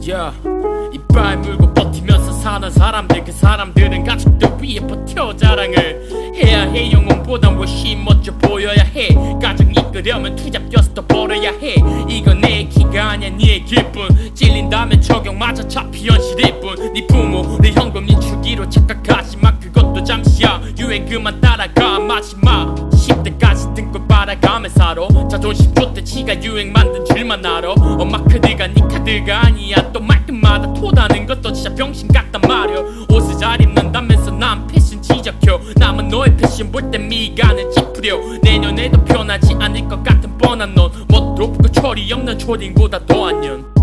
yeah. 이빨 물고 버티면서 사는 사람들 그 사람들은 가족들 위해 버텨 자랑을 해야 해. 영웅보단 훨씬 멋져 보여야 해. 가정 이끌려면 투잡 껴서 벌어야 해. 이건 내 키가 아니야 네 기분 찔린다면 적용마저 잡히 현실일 뿐네 부모 내 현금 인출기로 착각하지 마. 그것도 잠시야. 유행 그만 따라가. 마지막 10대까지 등골 빨아가며 살아. 자존심 줬대. 지가 유행 만든 줄만 알아. 엄마 카드가 네 카드가 아니야 또 토다는 것도 진짜 병신 같단 말이야 옷을 잘 입는다면서 난 패션 지적혀. 남은 너의 패션 볼 때 미간을 찌푸려. 내년에도 변하지 않을 것 같은 뻔한 넌 멋도 없고 철이 없는 초딩보다 더한 년